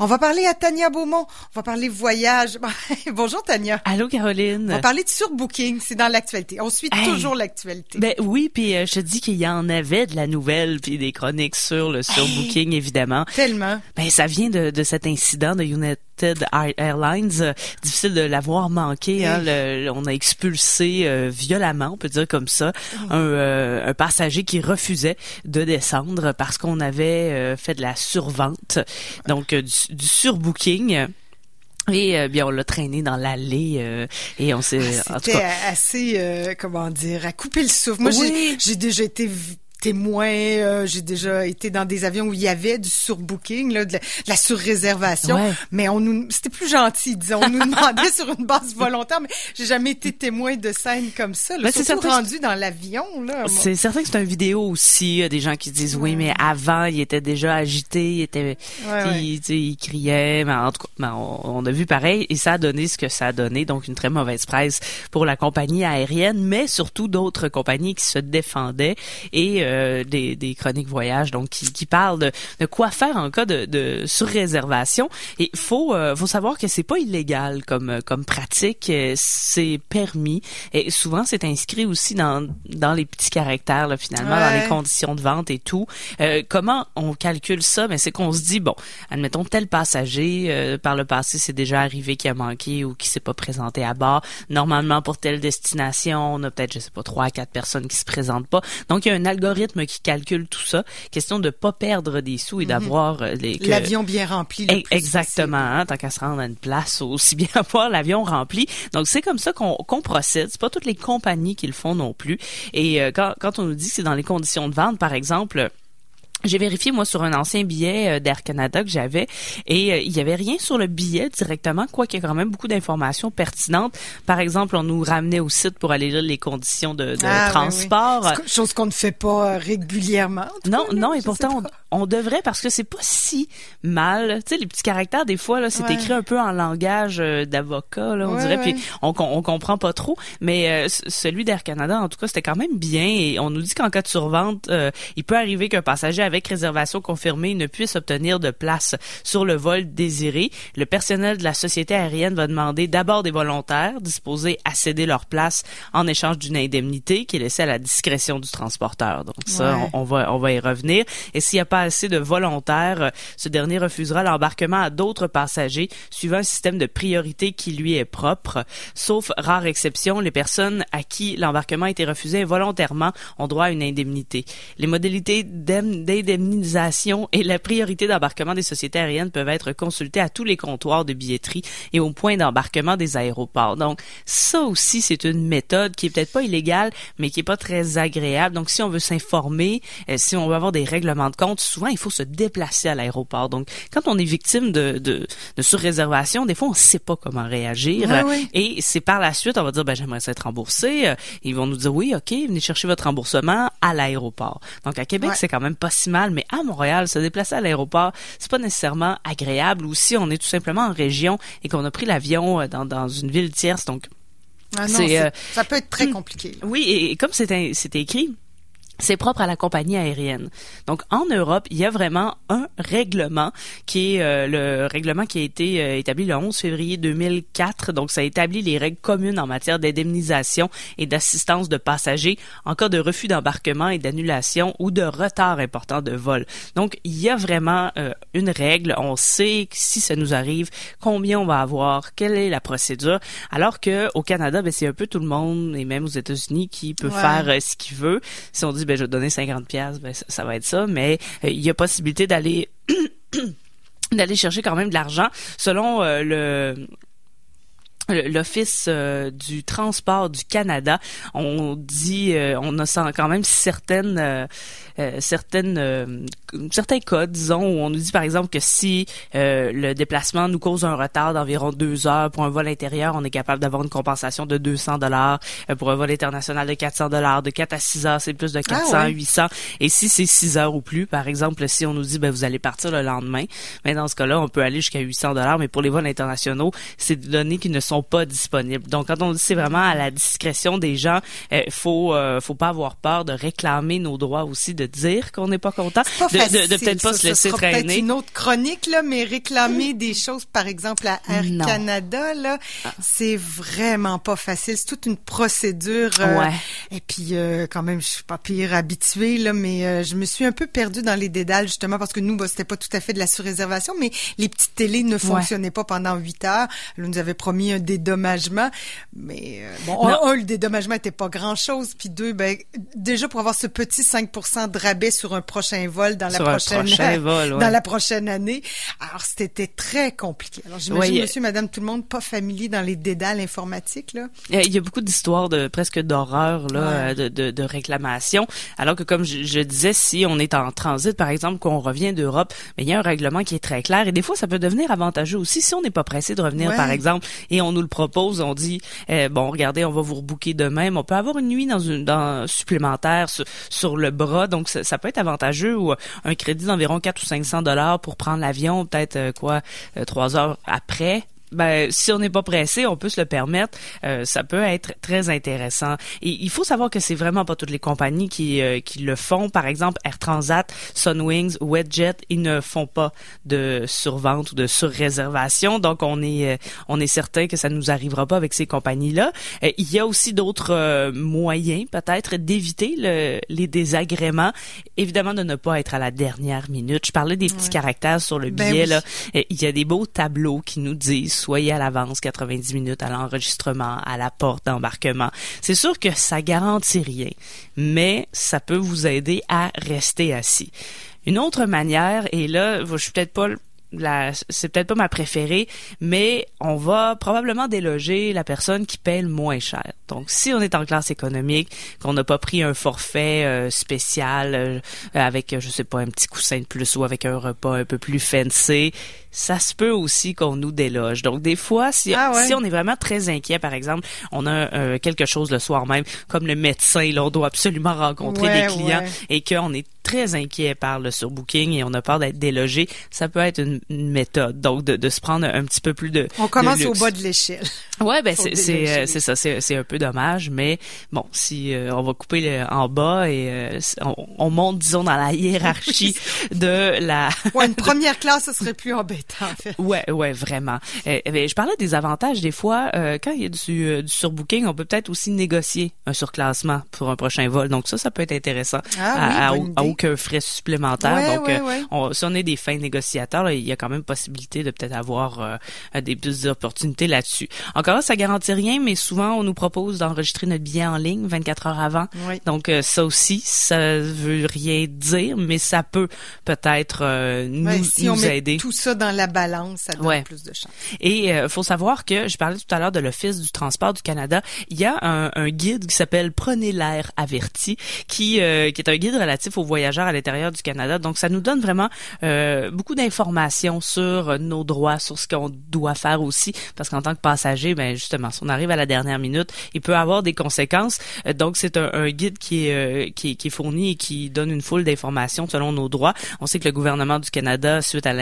On va parler à Tania Beaumont. On va parler voyage. Bonjour Tania. Allô Caroline. On va parler de surbooking. C'est dans l'actualité. On suit toujours l'actualité. Ben oui, puis euh, je te dis qu'il y en avait de la nouvelle puis des chroniques sur le surbooking évidemment. Tellement. Ben ça vient de, de cet incident de United Airlines. difficile de l'avoir manqué. Hein, on a expulsé euh, violemment, on peut dire comme ça, un, euh, un, passager qui refusait de descendre parce qu'on avait fait de la survente. Donc du du surbooking. Et euh, bien, on l'a traîné dans l'allée euh, et on s'est. Ah, C'était assez, euh, comment dire, à couper le souffle. Moi, j'ai déjà été témoin, euh, j'ai déjà été dans des avions où il y avait du surbooking, là, de, la, surréservation, mais on nous, c'était plus gentil, disons, on nous demandait sur une base volontaire, mais j'ai jamais été témoin de scènes comme ça. Là, ben, c'est rendu dans l'avion. là. C'est certain que c'est une vidéo aussi, des gens qui disent oui, mais avant il était déjà agité, il était, il, criait, mais en tout cas, ben, on, a vu pareil et ça a donné ce que ça a donné, donc une très mauvaise presse pour la compagnie aérienne, mais surtout d'autres compagnies qui se défendaient et euh, des, des, chroniques voyage, donc qui, qui parlent de, de, quoi faire en cas de, de surréservation. Et faut euh, faut savoir que c'est pas illégal comme comme pratique, euh, c'est permis et souvent c'est inscrit aussi dans dans les petits caractères là, finalement dans les conditions de vente et tout. comment on calcule ça? Mais c'est qu'on se dit bon, admettons tel passager par le passé c'est déjà arrivé qui a manqué ou qui s'est pas présenté à bord. Normalement pour telle destination, on a peut-être je sais pas trois à quatre personnes qui se présentent pas. Donc il y a un algorithme qui calcule tout ça. Question de pas perdre des sous et mhm. d'avoir euh, l'avion bien rempli. Le exactement, hein, tant qu'à se rendre à une place, aussi bien avoir l'avion rempli. Donc c'est comme ça qu'on qu'on procède. C'est pas toutes les compagnies qui le font non plus. Et euh, quand quand on nous dit que c'est dans les conditions de vente, par exemple j'ai vérifié moi sur un ancien billet euh, d'Air Canada que j'avais et euh, il y avait rien sur le billet directement, quoiqu'il y a quand même beaucoup d'informations pertinentes. Par exemple, on nous ramenait au site pour aller lire les conditions de, de ah, transport. Chose qu'on ne fait pas euh, régulièrement. Non, non, et pourtant on, devrait parce que c'est pas si mal. Tu sais, les petits caractères des fois là, c'est écrit un peu en langage d'avocat là, on dirait, puis on, on comprend pas trop. Mais celui d'Air Canada, en tout cas, c'était quand même bien et on nous dit qu'en cas de survente, il peut arriver qu'un passager avec réservation confirmée ne puisse obtenir de place sur le vol désiré, le personnel de la société aérienne va demander d'abord des volontaires disposés à céder leur place en échange d'une indemnité qui est laissée à la discrétion du transporteur. Donc ça, on, va on va y revenir. Et s'il n'y a pas assez de volontaires, ce dernier refusera l'embarquement à d'autres passagers suivant un système de priorité qui lui est propre. Sauf rare exception, les personnes à qui l'embarquement a été refusé volontairement ont droit à une indemnité. Les modalités d'indemnité l'indemnisation et la priorité d'embarquement des sociétés aériennes peuvent être consultées à tous les comptoirs de billetterie et au point d'embarquement des aéroports. Donc, ça aussi, c'est une méthode qui est peut-être pas illégale, mais qui est pas très agréable. Donc, si on veut s'informer, euh, si on veut avoir des règlements de compte, souvent, il faut se déplacer à l'aéroport. Donc, quand on est victime de, de, de surréservation, des fois, on sait pas comment réagir. Et c'est par la suite, on va dire, ben, j'aimerais être remboursé. Ils vont nous dire, oui, OK, venez chercher votre remboursement à l'aéroport. Donc, à Québec, c'est quand même pas si mais à Montréal, se déplacer à l'aéroport, c'est pas nécessairement agréable. Ou si on est tout simplement en région et qu'on a pris l'avion euh, dans, dans une ville tierce, donc ah euh, ça peut être très hmm. compliqué. Oui, et, comme c'était écrit, c'est propre à la compagnie aérienne. Donc en Europe, il y a vraiment un règlement qui est euh, le règlement qui a été euh, établi le 11 février 2004. Donc ça établit les règles communes en matière d'indemnisation et d'assistance de passagers en cas de refus d'embarquement et d'annulation ou de retard important de vol. Donc il y a vraiment euh, une règle, on sait si ça nous arrive, combien on va avoir, quelle est la procédure, alors que au Canada, ben, c'est un peu tout le monde et même aux États-Unis qui peut faire ce qu'il veut. Si on dit ben, je vais donner 50 pièces, ben, ça, va être ça. Mais euh, il y a possibilité d'aller d'aller chercher quand même de l'argent selon euh, le l'Office euh, du transport du Canada, on dit, euh, on a quand même certaines, euh, certaines, certains cas, disons, où on nous dit par exemple que si le déplacement nous cause un retard d'environ deux heures pour un vol intérieur, on est capable d'avoir une compensation de 200 dollars. pour un vol international de 400 dollars, de 4 à 6 heures, c'est plus de 400, ah 800. Et si c'est 6 heures ou plus, par exemple, si on nous dit ben vous allez partir le lendemain, mais ben, dans ce cas-là, on peut aller jusqu'à 800 dollars. Mais pour les vols internationaux, c'est des données qui ne sont sont pas disponibles. Donc, quand on dit c'est vraiment à la discrétion des gens, il euh, faut euh, faut pas avoir peur de réclamer nos droits aussi, de dire qu'on n'est pas content, de, de, peut-être pas se laisser traîner. une autre chronique là, mais réclamer des choses, par exemple à Air Canada là, ah. c'est vraiment pas facile. C'est toute une procédure. Euh, ouais. Et puis quand même, je suis pas pire habituée là, mais je me suis un peu perdue dans les dédales justement parce que nous, bah, c'était pas tout à fait de la surréservation, mais les petites télés ne fonctionnaient pas pendant huit heures. Là, nous avait promis un dédommagement, mais bon, un, le dédommagement était pas grand chose, puis deux, ben déjà pour avoir ce petit 5% de rabais sur un prochain vol dans la prochaine dans la prochaine année. Alors c'était très compliqué. Alors j'imagine monsieur, madame, tout le monde pas familier dans les dédales informatiques là. Il y a beaucoup d'histoires de presque d'horreur là, de, de, de réclamations. Alors que comme je, disais, si on est en transit par exemple, qu'on revient d'Europe, mais il y a un règlement qui est très clair et des fois ça peut devenir avantageux aussi si on n'est pas pressé de revenir par exemple et on le propose, on dit eh, bon regardez, on va vous rebooker demain, mais on peut avoir une nuit dans une dans supplémentaire sur, le bras. Donc, ça, peut être avantageux ou un crédit d'environ 4 ou 500 dollars pour prendre l'avion, peut-être euh, quoi, euh, trois heures après ben, si on n'est pas pressé, on peut se le permettre. Euh, ça peut être très intéressant. Et il faut savoir que c'est vraiment pas toutes les compagnies qui, euh, qui le font. Par exemple, Air Transat, Sunwings, WestJet, ils ne font pas de survente ou de surréservation. Donc, on est, euh, on est certain que ça nous arrivera pas avec ces compagnies-là. il y a aussi d'autres moyens, peut-être, d'éviter le, les désagréments. Évidemment, de ne pas être à la dernière minute. Je parlais des petits caractères sur le ben billet. là. Il y a des beaux tableaux qui nous disent soyez à l'avance 90 minutes à l'enregistrement, à la porte d'embarquement. C'est sûr que ça garantit rien, mais ça peut vous aider à rester assis. Une autre manière, et là, je suis peut-être pas c'est peut-être pas ma préférée, mais on va probablement déloger la personne qui paie le moins cher. Donc, si on est en classe économique, qu'on n'a pas pris un forfait euh, spécial euh, avec, je sais pas, un petit coussin de plus ou avec un repas un peu plus fancy, ça se peut aussi qu'on nous déloge. Donc, des fois, si, ah si on est vraiment très inquiet, par exemple, on a euh, quelque chose le soir même, comme le médecin, là, on doit absolument rencontrer des clients et qu'on est très inquiet par le surbooking et on a peur d'être délogé, ça peut être une, méthode. Donc, de, de, se prendre un petit peu plus de On commence au bas de l'échelle. Ouais, ben c'est c'est ça, c'est un peu dommage, mais bon, si euh, on va couper le, en bas et euh, on, monte, disons, dans la hiérarchie de la... ouais, une première classe, ce serait plus embêtant, en fait. Ouais, ouais, vraiment. Eh, eh ben, je parlais des avantages, des fois, euh, quand il y a du, du surbooking, on peut peut-être aussi négocier un surclassement pour un prochain vol. Donc ça, ça peut être intéressant ah, à, à, aucun frais supplémentaire. Donc, on, si on est des fins négociateurs, il y a quand même possibilité de peut-être avoir des plus d'opportunités là-dessus. Encore là, ça garantit rien, mais souvent, on nous propose d'enregistrer notre billet en ligne 24 heures avant. Donc, euh, ça aussi, ça veut rien dire, mais ça peut peut-être euh, nous, si on met tout ça dans la balance, ça donne plus de chance. Et il euh, faut savoir que, je parlais tout à l'heure de l'Office du transport du Canada, il y a un, un guide qui s'appelle Prenez l'air averti, qui, qui est un guide relatif aux voyageurs à l'intérieur du Canada. Donc, ça nous donne vraiment beaucoup d'informations sur nos droits, sur ce qu'on doit faire aussi, parce qu'en tant que passager, ben justement, si on arrive à la dernière minute, il peut avoir des conséquences. Euh, donc, c'est un, guide qui est, euh, qui, qui, est fourni et qui donne une foule d'informations selon nos droits. On sait que le gouvernement du Canada, suite à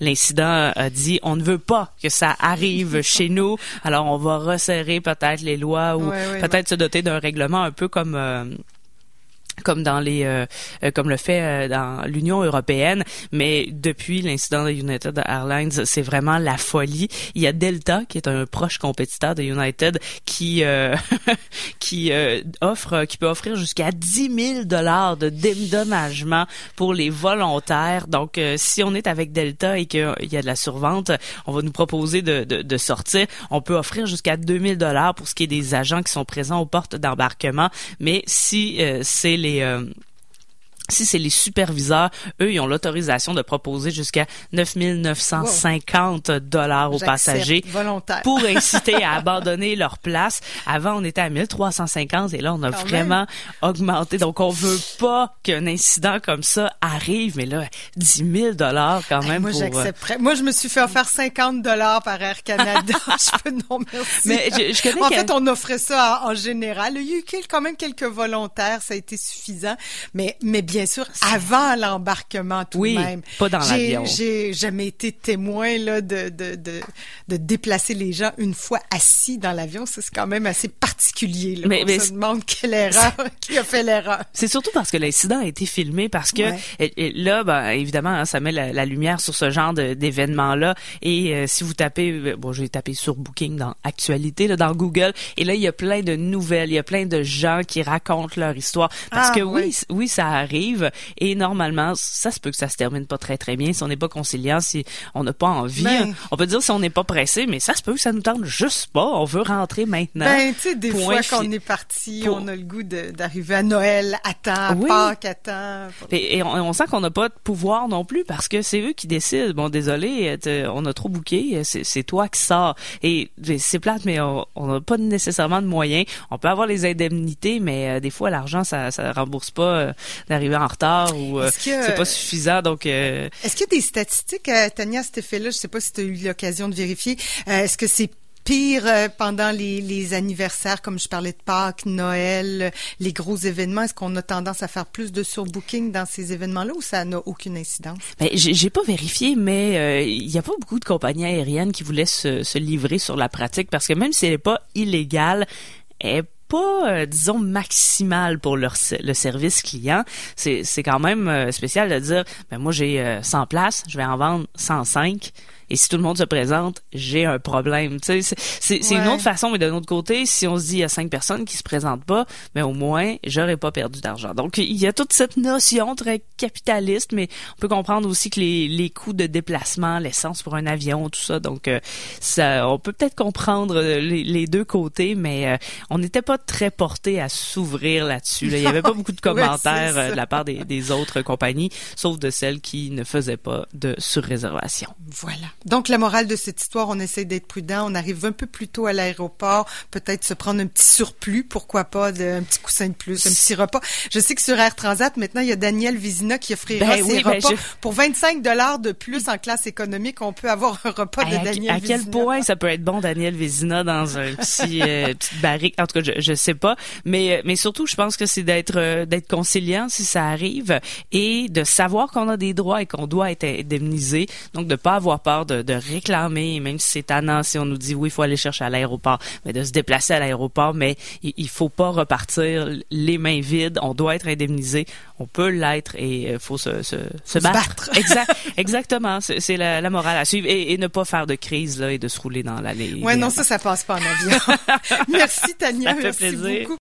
l'incident, a dit on ne veut pas que ça arrive chez nous. Alors, on va resserrer peut-être les lois ou peut-être se doter d'un règlement un peu comme euh, comme dans les euh, euh, comme le fait euh, dans l'Union européenne. Mais depuis l'incident de United Airlines c'est vraiment la folie. Il y a Delta qui est un proche compétiteur de United qui qui offre qui peut offrir jusqu'à 10 000 dollars de dédommagement pour les volontaires. Donc si on est avec Delta et qu'il y a de la survente on va nous proposer de, de, de sortir. On peut offrir jusqu'à 2000 dollars pour ce qui est des agents qui sont présents aux portes d'embarquement. Mais si c'est les euh, si c'est les superviseurs, eux, ils ont l'autorisation de proposer jusqu'à 9950 dollars aux passagers pour inciter à abandonner leur place. Avant, on était à 1350 et là, on a vraiment augmenté. Donc, on veut pas qu'un incident comme ça arrive, mais là, 10 000 dollars quand même. moi, euh, j'accepterais. Moi, je me suis fait offrir 50 dollars par Air Canada. je peux non merci. Mais je, connais en fait, on offrait ça en, général. Il y a eu quand même quelques volontaires, ça a été suffisant. Mais, mais bien bien sûr, avant l'embarquement tout oui, de même. pas dans l'avion. J'ai jamais été témoin là de, de, de, de, déplacer les gens une fois assis dans l'avion. Ça, c'est quand même assez particulier. Là, mais, on se demande quelle erreur, qui a fait l'erreur. C'est surtout parce que l'incident a été filmé, parce que là, ben, évidemment, hein, ça met la, lumière sur ce genre d'événements-là. Et euh, si vous tapez, euh, bon, j'ai tapé sur Booking dans Actualité, là, dans Google, et là, il y a plein de nouvelles, il y a plein de gens qui racontent leur histoire. Parce ah, que oui, oui, ça arrive. Et normalement, ça se peut que ça se termine pas très très bien si on n'est pas conciliant, si on n'a pas envie. Ben. on peut dire si on n'est pas pressé, mais ça se peut que ça nous tente juste pas. On veut rentrer maintenant. Ben, tu sais, des fois qu'on est parti, on a le goût d'arriver à Noël à temps, à Pâques à temps. Et, on, sent qu'on n'a pas de pouvoir non plus parce que c'est eux qui décident. Bon, désolé, on a trop bouqué, c'est toi qui sors. Et c'est plate, mais on n'a pas nécessairement de moyens. On peut avoir les indemnités, mais euh, des fois l'argent ça, ça rembourse pas euh, d'arriver en retard ou euh, c'est pas suffisant. Donc, est-ce qu'il y a des statistiques, Tania, cet effet-là? Je sais pas si tu as eu l'occasion de vérifier. est-ce que c'est pire pendant les, les, anniversaires, comme je parlais de Pâques, Noël, les gros événements? Est-ce qu'on a tendance à faire plus de surbooking dans ces événements-là ou ça n'a aucune incidence? Ben, j'ai pas vérifié, mais il n'y a pas beaucoup de compagnies aériennes qui voulaient se, se livrer sur la pratique parce que même si elle n'est pas illégale, elle pas, euh, disons, maximal pour leur, le service client. C'est, c'est quand même euh, spécial de dire, ben moi j'ai 100 euh, places, je vais en vendre 105. Et si tout le monde se présente, j'ai un problème. Tu sais, c'est, c'est une autre façon, mais d'un autre côté, si on se dit il y a cinq personnes qui se présentent pas, mais au moins j'aurais pas perdu d'argent. Donc il y a toute cette notion très capitaliste, mais on peut comprendre aussi que les, les coûts de déplacement, l'essence pour un avion, tout ça. Donc euh, ça, on peut peut-être comprendre euh, les, les, deux côtés, mais euh, on n'était pas très porté à s'ouvrir là-dessus. Il y avait pas beaucoup de commentaires de la part des, des autres compagnies, sauf de celles qui ne faisaient pas de surréservation. Voilà. Donc, la morale de cette histoire, on essaie d'être prudent. On arrive un peu plus tôt à l'aéroport, peut-être se prendre un petit surplus, pourquoi pas, de, un petit coussin de plus, un petit repas. Je sais que sur Air Transat, maintenant, il y a Daniel Vizina qui offrira ben ses ben repas. Pour 25 dollars de plus en classe économique, on peut avoir un repas de Daniel à, quel point ça peut être bon, Daniel Vizina, dans un petit, euh, petite barrique? En tout cas, je, je sais pas. Mais, mais surtout, je pense que c'est d'être, euh, d'être conciliant si ça arrive et de savoir qu'on a des droits et qu'on doit être indemnisé. Donc, de pas avoir peur de, réclamer, même si c'est tannant, si on nous dit oui, il faut aller chercher à l'aéroport, mais de se déplacer à l'aéroport, mais il, il, faut pas repartir les mains vides. On doit être indemnisé. On peut l'être et il euh, faut se, se, se battre. exact, exactement. C'est la, la, morale à suivre et, et, ne pas faire de crise là et de se rouler dans l'allée. Ouais, non, ça, ça passe pas en avion. Merci Tania. Ça fait plaisir. Beaucoup.